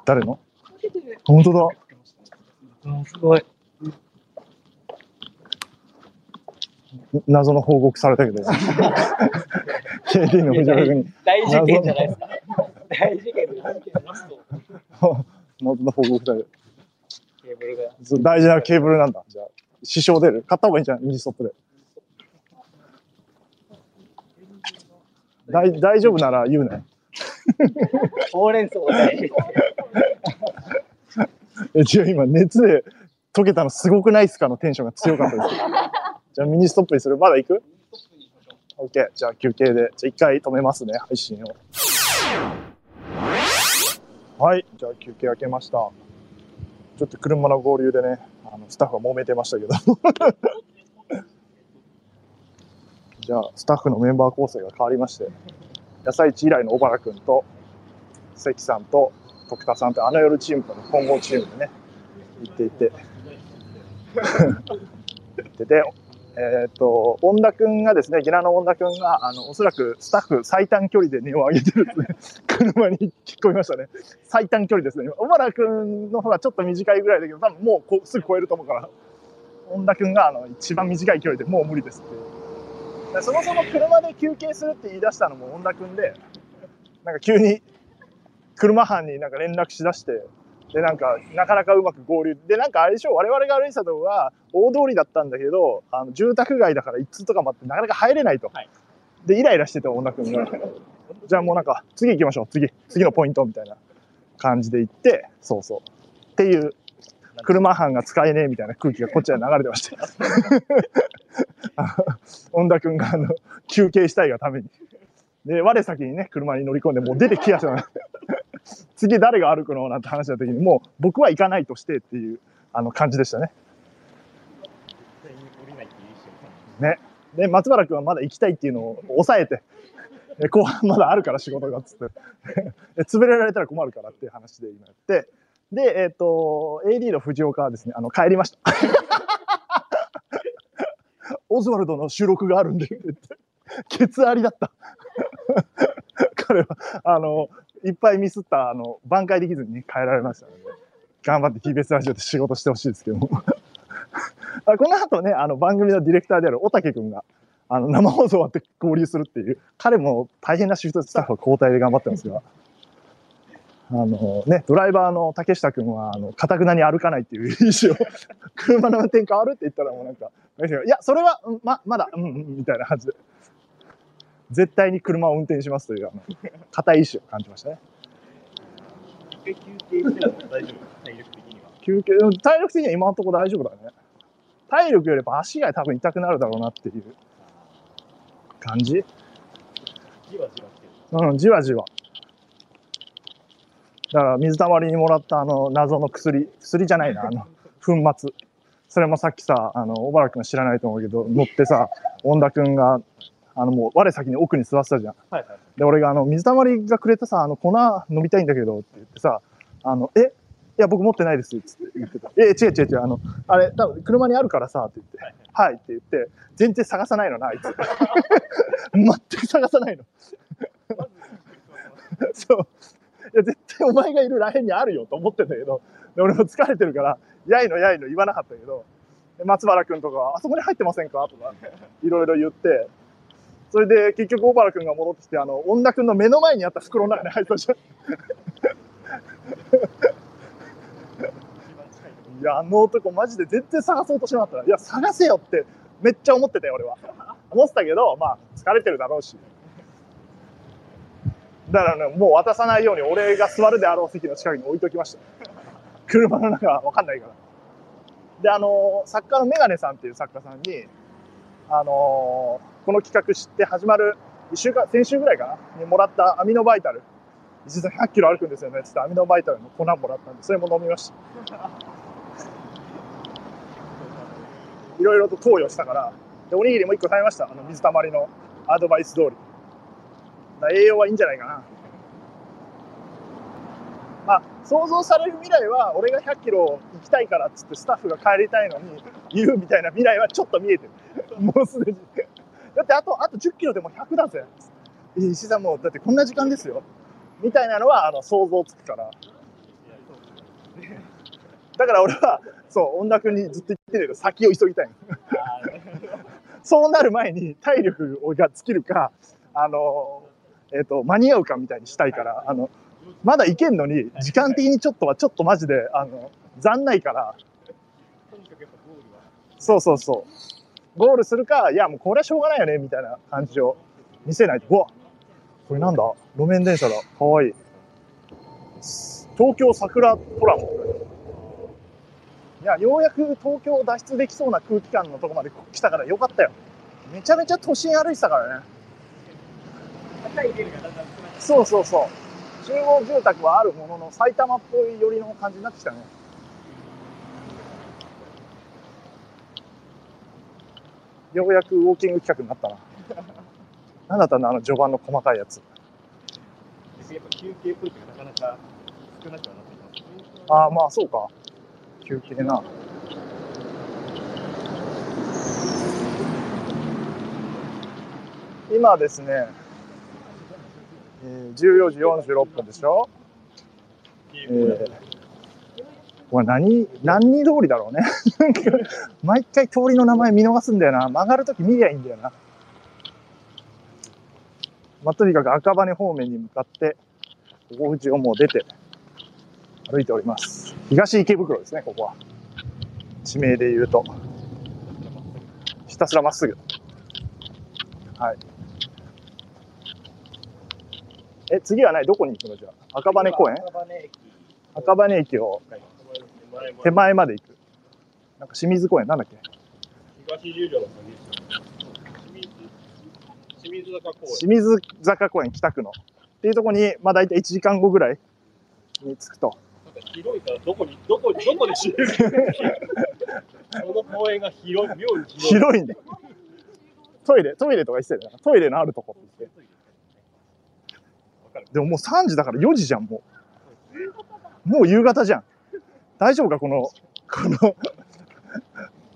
誰の？本当だ。うん、すごい。謎の報告されたけど。KD の藤原君に大事件じゃないですか。大事件です。謎の報告された。ケーブルが。そう大事なケーブルなんだ。じゃあ、支障出る。買った方がいいんじゃないミニストップで。大大丈夫なら言うね。ほうれん草大事。え、違う、今熱で溶けたのすごくないっすかのテンションが強かったです。じゃあミニストップにするまだ行く？?OK。じゃあ休憩で。じゃあ一回止めますね、配信を。はい。じゃあ休憩開けました。ちょっと車の合流でね、あのスタッフが揉めてましたけど。じゃあ、スタッフのメンバー構成が変わりまして、野菜地以来の小原くんと、関さんと徳田さんとあの夜チームとの混合チームでね、行っていて、行ってて、えっ、と、恩田くんがですね、ギラの恩田くんが、あの、おそらくスタッフ最短距離で値を上げてるですね、車に聞こえましたね。最短距離ですね。小原くんの方がちょっと短いぐらいだけど、多分もうこすぐ超えると思うから、恩田くんがあの一番短い距離でもう無理ですって。そもそも車で休憩するって言い出したのも恩田くんで、なんか急に車班になんか連絡しだして、で、なんか、なかなかうまく合流。で、なんかあれでしょ、我々が歩いてたとこは大通りだったんだけど、あの住宅街だから一通とか待ってなかなか入れないと。はいで、イライラしてた恩田くんが。じゃあもうなんか、次行きましょう、次。次のポイントみたいな感じで行って、そうそう。っていう、車班が使えねえみたいな空気がこっちは流れてました。恩田くんがあの休憩したいがために。で、我先にね、車に乗り込んで、もう出てきやすい。次誰が歩くのなんて話した時に、もう僕は行かないとしてっていうあの感じでしたね。ね。で、松原君はまだ行きたいっていうのを抑えて、で後半まだあるから仕事がっつって、で潰れられたら困るからっていう話で今やって、で、えっ、と、AD の藤岡はですね、あの、帰りました。オズワルドの収録があるんでケツありだった。彼は、あの、いっぱいミスった、あの、挽回できずにね帰られましたので、頑張って TBS ラジオで仕事してほしいですけど。も。あこの後ね、あの、番組のディレクターである小竹くんが、あの、生放送終わって合流するっていう、彼も大変なシフトスタッフ交代で頑張ってますが、あのね、ドライバーの竹下くんは、あの、かたくなに歩かないっていう意思を、車の運転変わるって言ったらもうなんか、いや、それは、ま、まだ、うん、うん、みたいな感じで、絶対に車を運転しますという、あの、固い意志を感じましたね。休憩しても大丈夫？体力的には。休憩、体力的には今のところ大丈夫だね。体力よりも足が多分痛くなるだろうなっていう感じ？じわじわ。うん、じわじわ。だから水たまりにもらったあの謎の薬、薬じゃないな、あの 粉末。それもさっきさ、あの、小原くんは知らないと思うけど、乗ってさ、恩田くんが、あのもう我先に奥に座ってたじゃん。はいはい。で、俺があの、水たまりがくれたさ、あの、粉飲みたいんだけどって言ってさ、あの、えいや、僕持ってないです、つって言ってた。え、違う違う違う、あの、あれ、多分車にあるからさ、って言って、はい、って言って、全然探さないのな、あいつ。全く探さないの。そう。いや、絶対お前がいるらへんにあるよと思ってんだけど、で俺も疲れてるから、やいのやいの言わなかったけど、で松原くんとか、あそこに入ってませんか？とか、いろいろ言って、それで結局小原くんが戻ってきて、あの、恩田くんの目の前にあった袋の中に入ってたじゃん。いや、あの男マジで全然探そうとしなかったな。いや、探せよってめっちゃ思ってたよ、俺は。思ってたけど、まあ、疲れてるだろうし。だからね、もう渡さないように俺が座るであろう席の近くに置いときました。車の中はわかんないから。で、あのー作家のメガネさんっていう作家さんに、あのーこの企画知って始まる1週間、先週ぐらいかな？にもらったアミノバイタル。実際100キロ歩くんですよね。つってアミノバイタルの粉もらったんで、それも飲みました。いろいろと投与したから、で、おにぎりも1個食べました。あの、水たまりのアドバイス通り。栄養はいいんじゃないかな。まあ、想像される未来は、俺が100キロ行きたいからっつってスタッフが帰りたいのに言うみたいな未来はちょっと見えてる。もうすでに。だってあと、あと10キロでも100だぜ。え石井さんもう、だってこんな時間ですよ。みたいなのは、あの、想像つくから。だから俺は、そう、恩田君にずっと言ってるけど、先を急ぎたいの。そうなる前に体力が尽きるか、あの、えっ、と、間に合うかみたいにしたいから、あの、まだ行けんのに、時間的にちょっとは、ちょっとマジで、あの、残ないから、とにかくやっぱゴールは。そうそうそう。ゴールするか、いや、もうこれはしょうがないよね、みたいな感じを見せないと。うわこれなんだ？路面電車だ。かわいい。東京桜トラム。いや、ようやく東京を脱出できそうな空気感のとこまで来たからよかったよ。めちゃめちゃ都心歩いてたからね。そうそうそう。集合住宅はあるものの、埼玉っぽい寄りの感じになってきたね。ようやくウォーキング企画になったな。なんだったんだ、あの序盤の細かいやつ。やっぱ休憩ポイントがなかなか少なくはなってきますね。ああ、まあそうか。休憩な。今ですね、えー、14時46分でしょ？えー、これ何、何人通りだろうね。毎回通りの名前見逃すんだよな。曲がるとき見りゃいいんだよな。まあ、とにかく赤羽方面に向かって、大口をもう出て、歩いております。東池袋ですね、ここは。地名で言うと。ひたすらまっすぐ。はい。え、次は何？どこに行くの？じゃあ。赤羽公園？赤羽駅赤羽駅を前手前まで行く。なんか清水公園なんだっけ？東十条の清水清水坂公園清水坂公園北区の。っていうところに、まあ大体1時間後ぐらいに着くと。広いからどこにどこどこで知る？この公園が広い妙に広い広いん。トイレ、トイレとか言ってたよな。トイレのあるとこって言って。でももう3時だから4時じゃん、もう。もう夕方じゃん。大丈夫か、この、この、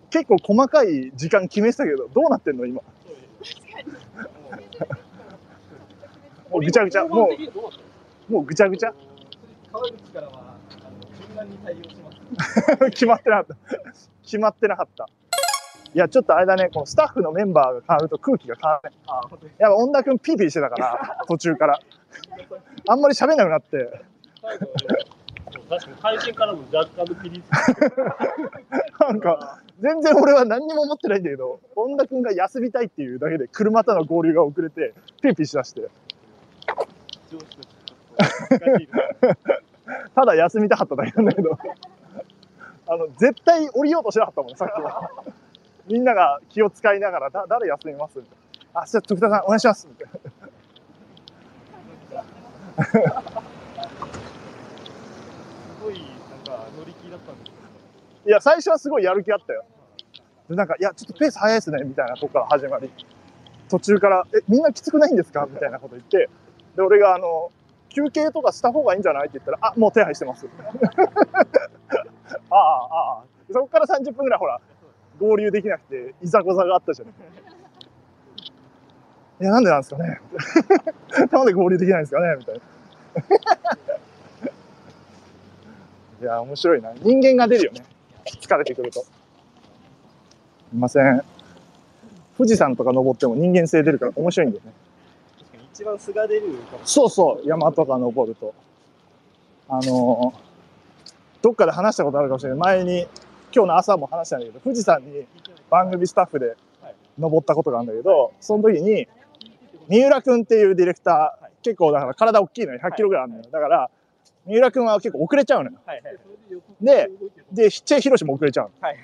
結構細かい時間決めてたけど、どうなってんの、今？もうぐちゃぐちゃ、もう、もうぐちゃぐちゃ？決まってなかった。決まってなかった。いや、ちょっとあれだね、このスタッフのメンバーが変わると空気が変わるね。あ、本当に。やっぱ、恩田くんピーピーしてたから、途中から。あんまり喋んなくなって、確かに配信からも若干のピリなんか、全然俺は何にも思ってないんだけど、恩田くんが休みたいっていうだけで、車との合流が遅れて、ピーピーしだして、ただ休みたかっただけなんだけど、あの、絶対降りようとしなかったもん、さっきは。みんなが気を使いながら、だ誰休みます？みたいな。あ、じゃあ、徳田さん、お願いします。みたいな。ごいなんか乗り気だったんですいや、最初はすごいやる気あったよ。で、なんか、いや、ちょっとペース早いですね、みたいなとこから始まり。途中から、え、みんなきつくないんですか？みたいなこと言って、で、俺が、あの、休憩とかした方がいいんじゃない？って言ったら、あ、もう手配してます。ああ、ああ。そこから30分ぐらい、ほら、合流できなくて、いざこざがあったじゃん。いや、なんでなんですかね？なんで合流できないんですかね？みたいな。いや、面白いな。人間が出るよね。疲れてくると。すいません。富士山とか登っても人間性出るから面白いんだよね。確かに一番素が出るかもそうそう、山とか登ると。あのーどっかで話したことあるかもしれない。前に、今日の朝も話したんだけど、富士山に番組スタッフで登ったことがあるんだけど、その時に、三浦くんっていうディレクター、結構だから体大きいのよ。100キロぐらいあるのよ。だから、三浦くんは結構遅れちゃうのよ。はいはいで、で、チェ・ヒロシも遅れちゃうの。はい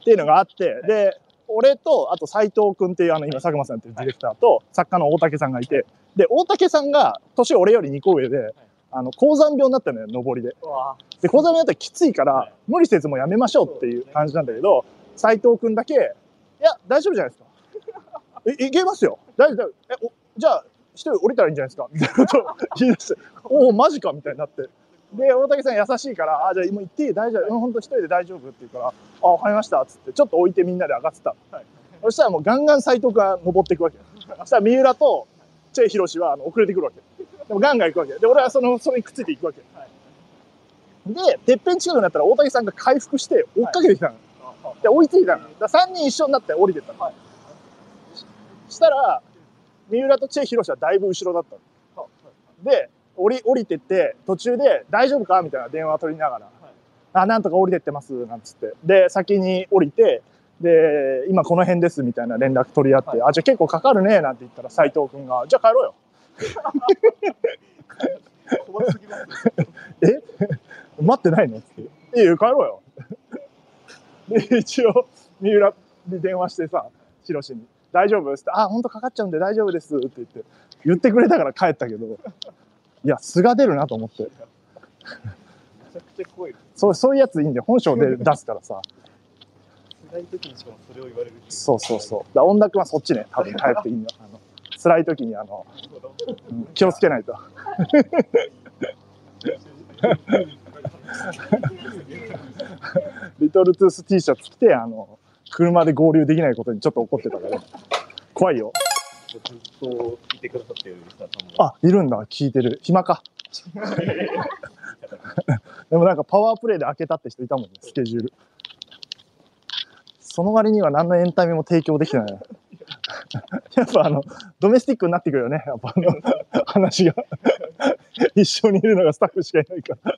っていうのがあって、で、俺と、あと斎藤くんっていう、あの、今、佐久間さんっていうディレクターと、作家の大竹さんがいて、で、大竹さんが、年俺より2個上で、あの、高山病になったのよ、登りで。で、高山病になったらきついから、無理せずもうやめましょうっていう感じなんだけど、斎藤くんだけ、いや、大丈夫じゃないですか。え、いけますよ。大丈夫、大丈夫。え、おじゃあ、一人降りたらいいんじゃないですか？みたいなことを言い出して、おお、マジかみたいになって。で、大竹さん優しいから、あ、じゃあもう行っていい？大丈夫。うん、ほんと一人で大丈夫って言うから、あ、わかりました。つって、ちょっと置いてみんなで上がってた。そしたらもうガンガン斎藤が登っていくわけ。そしたら三浦とチェイヒロシはあの遅れてくるわけ。でもガンガン行くわけ。で、俺はその、それにくっついていくわけ。で、てっぺん近くになったら大竹さんが回復して追っかけてきたの。で、追いついたの。だ3人一緒になって降りてったの。したら、三浦とチェイヒロシはだいぶ後ろだったの。で、降り、降りてって、途中で大丈夫かみたいな電話取りながら、あ、なんとか降りてってます、なんつって。で、先に降りて、で、今この辺ですみたいな連絡取り合って、あ、じゃあ結構かかるねなんて言ったら斉藤君が、じゃあ帰ろうよ。怖すぎます。待ってないの？って。いいよ、帰ろうよ。で、一応、三浦に電話してさ、ヒロシに、大丈夫？ってあ、本当かかっちゃうんで大丈夫ですって言って、言ってくれたから帰ったけど、いや、素が出るなと思って。めちゃくちゃ怖い。そう、そういうやついいんだよ。本性で出すからさ。辛い時にしかもそれを言われるそうそうそう。だ音楽はそっちね、多分帰っていいの。あの辛い時にあの、うん気をつけないと。リトルトゥース T シャツ着て、あの、車で合流できないことにちょっと怒ってたから、怖いよ。ずっといてくださってるリスナーさんも。あ、いるんだ、聞いてる。暇か。でもなんかパワープレイで開けたって人いたもんね、スケジュール。その割には何のエンタメも提供できてないな。やっぱあの、ドメスティックになってくるよね、やっぱあの、話が。一緒にいるのがスタッフしかいないから。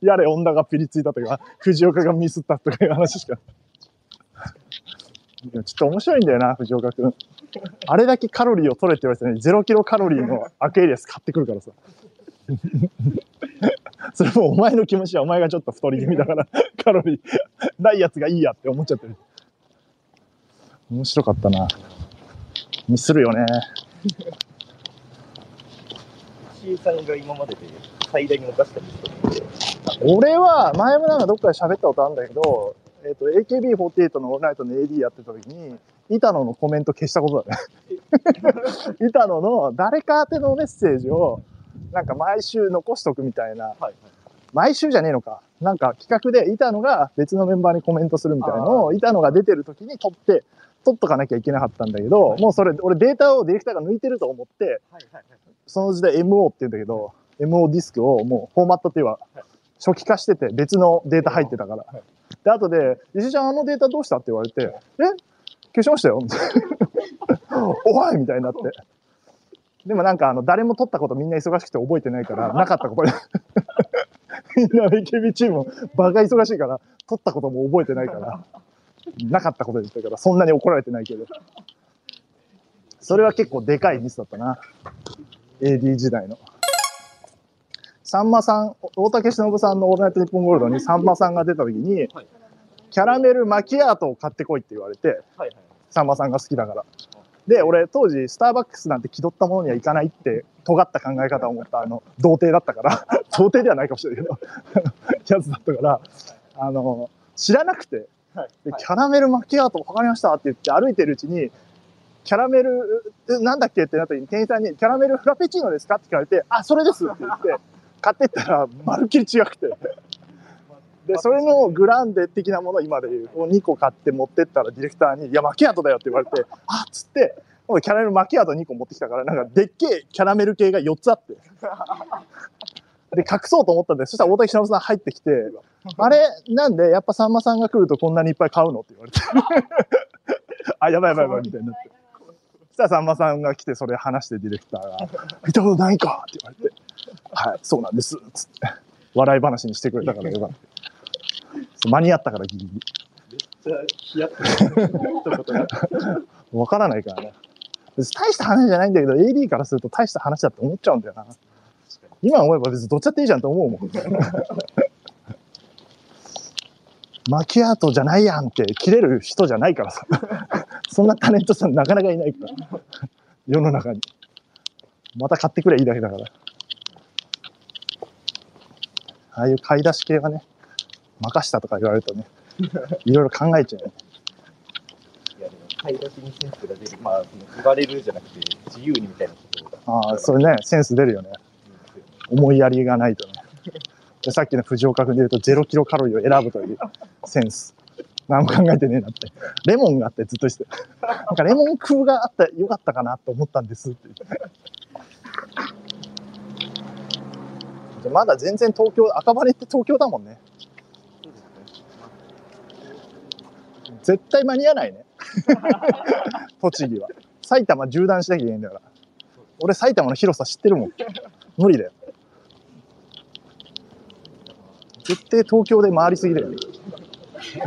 やれ、女がピリついたとか、藤岡がミスったとかいう話しか。ちょっと面白いんだよな、藤岡くん。あれだけカロリーを取れって言われてね、0キロカロリーのアクエリアス買ってくるからさ。それもお前の気持ちはお前がちょっと太り気味だから、カロリーないやつがいいやって思っちゃってる。面白かったな。ミスるよね。俺は前もなんかどっかで喋ったことあるんだけど、えっ、と、AKB48 のオールナイトの AD やってた時に、板野のコメント消したことだね。板野の誰か宛てのメッセージを、なんか毎週残しとくみたいな、はいはい。毎週じゃねえのか。なんか企画で板野が別のメンバーにコメントするみたいなのを、板野が出てる時に撮って、撮っとかなきゃいけなかったんだけど、もうそれ、俺データをディレクターが抜いてると思って、はいはいはい。その時代 MO って言うんだけど、MO ディスクをもうフォーマットっていうか、初期化してて別のデータ入ってたから。で、後で、石井ちゃんあのデータどうしたって言われて、え？消しましたよ みたいなおいみたいになって。でもなんかあの、誰も撮ったことみんな忙しくて覚えてないから、なかったことで。みんな AKB チームバカ忙しいから、撮ったことも覚えてないから、なかったこと言ったから、そんなに怒られてないけど。それは結構でかいミスだったな。AD 時代の。さんまさん、大竹しのぶさんのオールナイトニッポンゴールドにさんまさんが出た時に、はい。キャラメルマキアートを買ってこいって言われて。さんまさんが好きだから。で、俺当時スターバックスなんて気取ったものにはいかないって尖った考え方を持ったあの、童貞だったから、童貞ではないかもしれないけど、やつだったから、あの、知らなくて、はい。でキャラメルマキアート分かりましたって言って歩いてるうちに、キャラメル、えなんだっけってなった時に店員さんに、キャラメルフラペチーノですかって聞かれて、あ、それですって言って、買ってったら、まるっきり違くて。で、それのグランデ的なものを今で言う、を2個買って持ってったらディレクターに、いや、マキアートだよって言われて、あっつって、キャラメルマキアート2個持ってきたから、なんかでっけえキャラメル系が4つあって。で、隠そうと思ったんで、そしたら大竹しのぶさん入ってきて、あれ、なんで、やっぱさんまさんが来るとこんなにいっぱい買うのって言われて。あ、やばいやばいやばい、みたいになって。そしたらさんまさんが来て、それ話してディレクターが、見たことないかって言われて、はい、そうなんです。つって。笑い話にしてくれたからよかった。間に合ったからギリギリ。じゃあ、ヒヤッと。わからないからね。別に大した話じゃないんだけど、AD からすると大した話だって思っちゃうんだよな。今思えば別にどっちだっていいじゃんと思うもん。マキアートじゃないやんって切れる人じゃないからさ。そんなタレントさんなかなかいないから。世の中に。また買ってくれいいだけだから。ああいう買い出し系はね、任したとか言われるとね、いろいろ考えちゃうよね。いや、でも、買い出しにセンスが出る。まあ、その言われるじゃなくて、自由にみたいなことが。ああ、それね、センス出るよね。思いやりがないとね。でさっきの藤岡君で言うと、0キロカロリーを選ぶというセンス。何も考えてねえなって。レモンがあってずっとして。なんかレモン空があったらよかったかなと思ったんですって言って。まだ全然東京、赤羽って東京だもんね。絶対間に合わないね。栃木は。埼玉縦断しなきゃいけないんだから。俺埼玉の広さ知ってるもん。無理だよ。絶対東京で回りすぎだよね。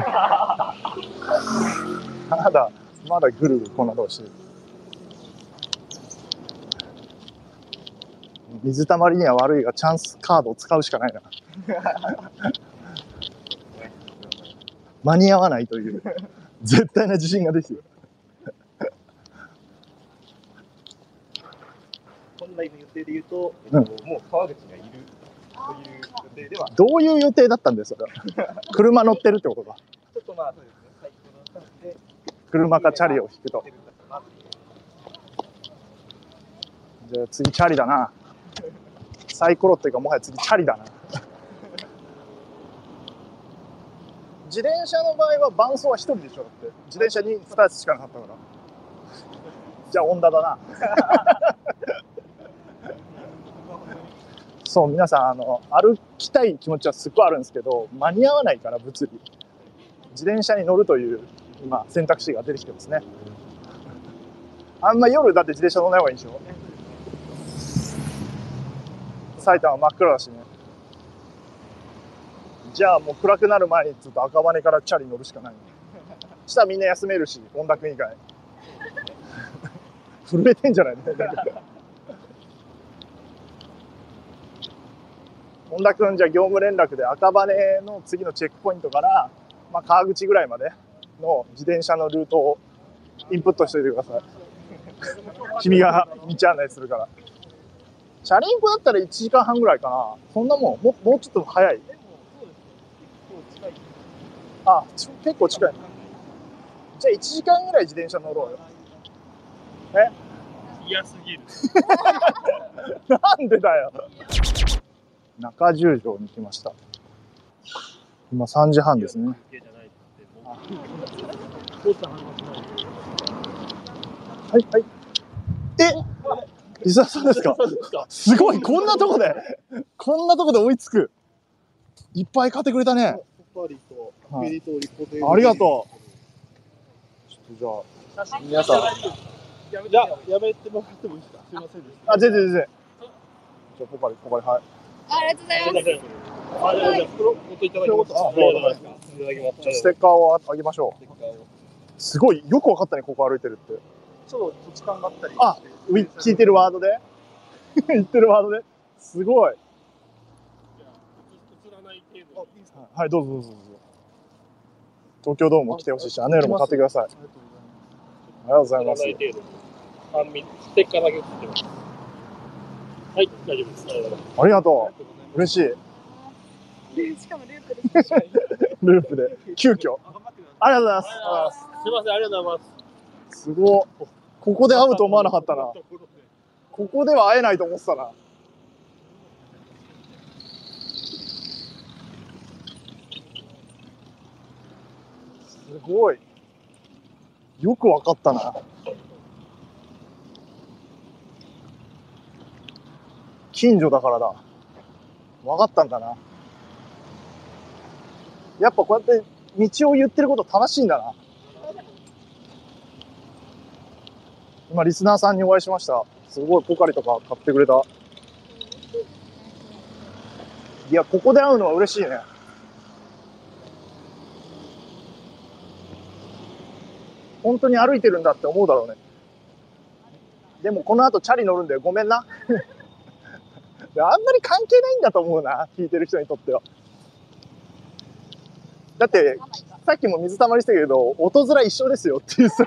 まだ、まだぐるぐるこんなとこしてる。水たまりには悪いが、チャンスカードを使うしかないな。間に合わないという、絶対な自信がですよ。本来の予定で言うと、えっとうんもう川口にはいるという予定では、どういう予定だったんですか 車乗ってるってことか。ちょっとまあそうですね、最高の感じで、車かチャリを引くと。じゃあ次チャリだな。サイコロっていうかもはや次チャリだな。自転車の場合は伴走は一人でしょだって。自転車に2つしかなかったから。じゃあ、温田だな。そう、皆さん、あの、歩きたい気持ちはすっごいあるんですけど、間に合わないから、物理。自転車に乗るという、今、選択肢が出てきてますね。あんま夜だって自転車乗らない方がいいでしょ埼玉真っ暗だしね。じゃあもう暗くなる前にちょっと赤羽からチャリ乗るしかない。したらみんな休めるし、本田君以外。震えてんじゃないの。本田君じゃあ業務連絡で赤羽の次のチェックポイントから、まあ、川口ぐらいまでの自転車のルートをインプットしておいてください。君が道案内するから。チャリンコだったら1時間半ぐらいかな。そんなもん、ももうちょっと早い。あ、結構近い。じゃあ1時間ぐらい自転車乗ろうよ。嫌すぎる。なんでだよ。中十条に来ました。今3時半ですね。はい、はい。え？伊沢さんですか？すごいこんなとこでこんなとこで追いつくいっぱい買ってくれたね。はいありがとう。ちょっとじゃあ、皆さん。じゃあ、やめてもらってもいいですか？すいませんでした。あ、全然全然。じゃあ、ポカリ、ポカリ、はい。ありがとうございます。あ、じゃあ、じゃあ、袋ごといただきます。あありがとうございます。いただきます。ステッカーをあげましょう。すごい、よくわかったね、ここ歩いてるって。ちょっと土地勘があったりあウィ聞いてるワードで？言ってるワードで？すごい。はい、どうぞどうぞどうぞ。東京ドームも来てほしいし、あの夜も買ってください。ありがとうございます。はい、大丈夫です。ありがとうございます。ありがとう。嬉しい。しかもループです。ループで、急遽。ありがとうございます。すみません、ありがとうございます。すごい。ここで会うと思わなかったな。ここでは会えないと思ってたな。すごい。よくわかったな。近所だからだ。わかったんだな。やっぱこうやって道を言ってること正しいんだな。今、リスナーさんにお会いしました。すごいポカリとか買ってくれた。いや、ここで会うのは嬉しいね。本当に歩いてるんだって思うだろうね。でもこの後チャリ乗るんでごめんな。あんまり関係ないんだと思うな、聞いてる人にとっては。だって、さっきも水たまりしたけど、音面一緒ですよっていうさ。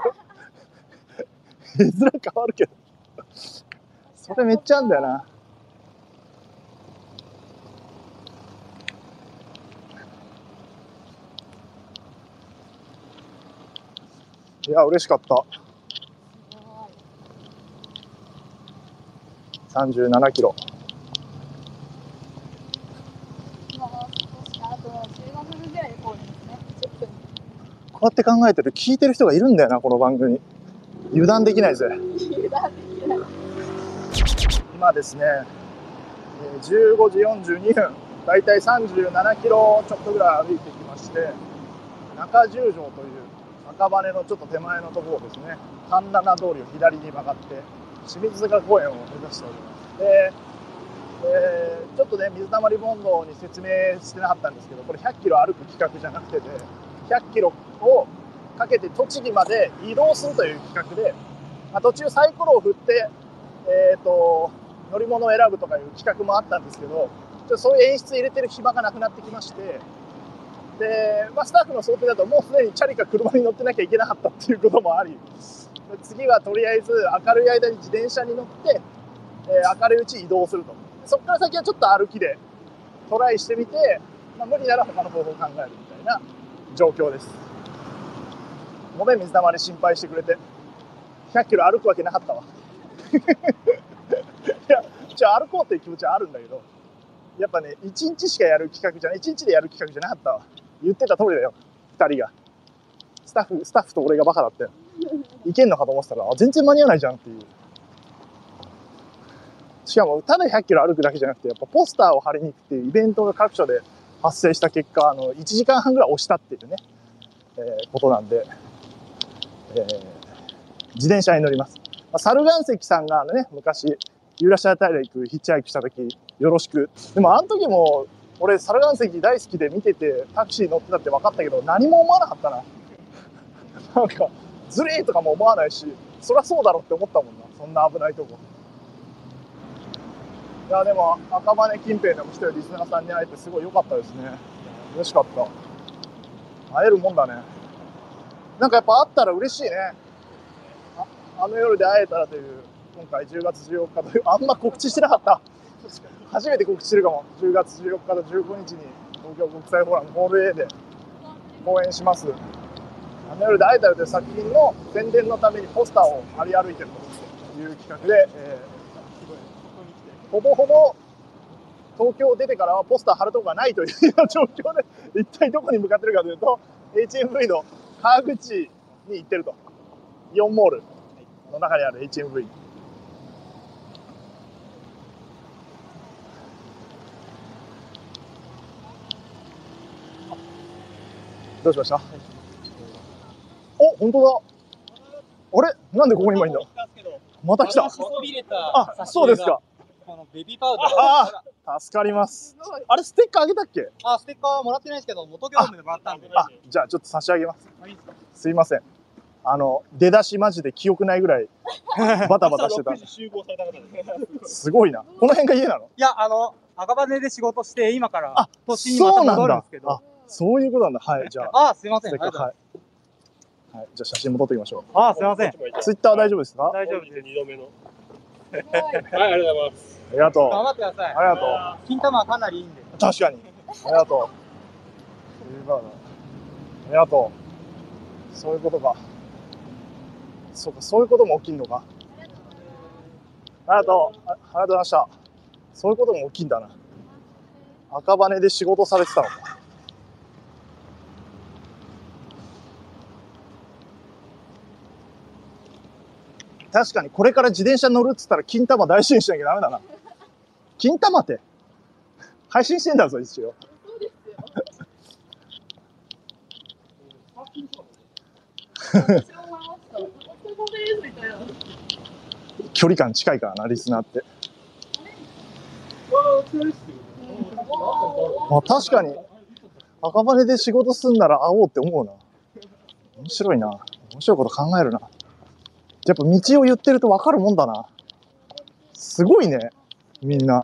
絵面変わるけど。それめっちゃあんだよな。いや、嬉しかった。37キロ。今も少しあと15分ぐらいでゴールですね。10分。こうやって考えてる、聞いてる人がいるんだよな、この番組。油断できないぜ。油断できない。今ですね、え15時42分、だいたい37キロちょっとぐらい歩いてきまして、中十条という赤羽のちょっと手前のところですね、神奈通りを左に曲がって、清水坂公園を目指しております。で、えーちょっとね、水溜りボンドに説明してなかったんですけど、これ100キロ歩く企画じゃなくてで、100キロかけて栃木まで移動するという企画で、まあ、途中サイコロを振って、えー、と乗り物を選ぶとかいう企画もあったんですけどちょっとそういう演出入れてる暇がなくなってきましてで、まあ、スタッフの想定だともうすでにチャリか車に乗ってなきゃいけなかったっていうこともあり次はとりあえず明るい間に自転車に乗って、えー明るいうち移動すると。そこから先はちょっと歩きでトライしてみて、まあ、無理なら他の方法を考えるみたいな状況です。ごめん水溜り心配してくれて。100キロ歩くわけなかったわ。いやじゃあ歩こうっていう気持ちはあるんだけどやっぱね1日しかやる企画じゃない1日でやる企画じゃなかったわ。言ってた通りだよ2人が。スタッフスタッフと俺がバカだったよいけんのかと思ってたら全然間に合わないじゃんっていう。しかもただ100キロ歩くだけじゃなくてやっぱポスターを貼りに行くっていうイベントが各所で発生した結果あの1時間半ぐらい押したっていうね、えーことなんで、えー自転車に乗ります、まあ、猿岩石さんがね昔ユーラシア大陸ヒッチハイクした時よろしく。でもあの時も俺猿岩石大好きで見ててタクシー乗ってたって分かったけど何も思わなかったな。なんかずれーとかも思わないしそりゃそうだろって思ったもんな。そんな危ないとこ。いやでも赤羽近辺でも一人リスナーさんに会えてすごい良かったですね。嬉しかった。会えるもんだね。なんかやっぱ会ったら嬉しいね。あの夜で会えたらという今回10月14日というあんま告知してなかった。初めて告知してるかも。10月14日と15日に東京国際フォーラムホール A で公演します。あの夜で会えたらという作品の宣伝のためにポスターを張り歩いてるという企画で、えーほぼほぼ東京を出てからはポスター貼るとこがないという状況で一体どこに向かってるかというと HMV の川口に行ってると。イオンモールの中にある HMV どうしました？お本当だ。あれ？なんでここに今いんだ？また来たあそうですかこのベビーパウダー。ああ助かりますあれステッカーあげたっけ？あ、ステッカーはもらってないですけど、元業務でもらったんで。あじゃあちょっと差し上げますすいませんあの出だしマジで記憶ないぐらい バタバタしてた集合された方です。すごいなこの辺が家なの？いや、あの、赤羽で仕事して、今からあ都心にまた戻るんですけど。あそういうことなんだはいじゃああ、すいません。はい、はい、じゃあ写真戻っておきましょあ、すいません。うツイッターは大丈夫ですか？大丈夫です。二度目の。はい、ありがとうございます。ありがとう頑張ってください。ありが金玉はかなりいいんで。とう確かに。ありがとう。あありがとう。そういうことか。そうかそういうことも起きんのか。ありがとう。あありがとうございました。そういうことも起きんだな。赤羽で仕事されてたのか確かにこれから自転車乗るっつったら金玉大事にしなきゃダメだな。金玉って配信してんだぞ一応。そうですよ。距離感近いからなリスナーって。まあ確かに。赤羽で仕事すんなら会おうって思うな。面白いな。面白いこと考えるな。やっぱ道を言ってると分かるもんだなすごいねみんな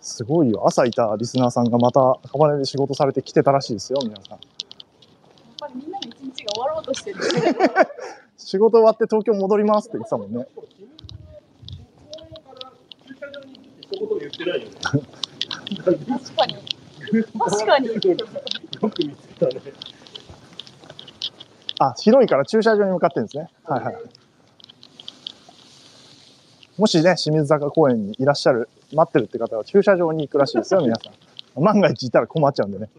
すごいよ朝いたリスナーさんがまた赤羽で仕事されて来てたらしいですよ皆さんやっぱりみんなの一日が終わろうとしてる。仕事終わって東京戻りますって言ってたもんね一言も言ってないよね。確かに。確かに。よく見つけたね。あ、広いから駐車場に向かってるんですね。はいはい。もしね、清水坂公園にいらっしゃる、待ってるって方は駐車場に行くらしいですよ、皆さん。万が一いたら困っちゃうんでね。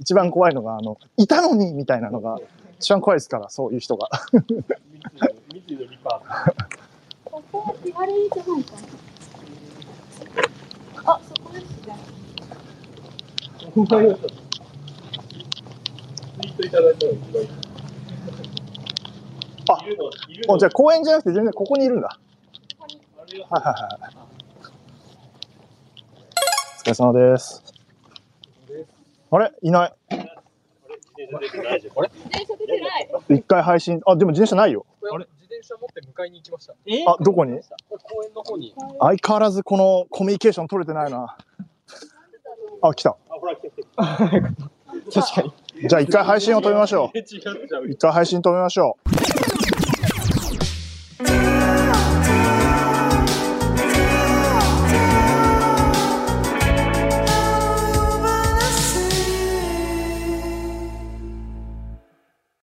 一番怖いのが、あの、いたのにみたいなのが、一番怖いですから、そういう人が。ここ左じゃないかな。あ、そこですね。ツイートいただいたのが一番いい。あものうじゃあ公園じゃなくて全然ここにいるんだ。ははいはいはい。お疲れ様です。あれ？いない。自転車出てない。一回配信、あ、でも自転車ないよ。あれ？自転車持って迎えに行きました。え？あ、どこに？公園の方に。相変わらずこのコミュニケーション取れてないな。あ、来た。確かに。じゃあ一回配信を止めましょう。一回配信止めましょう。Thank you.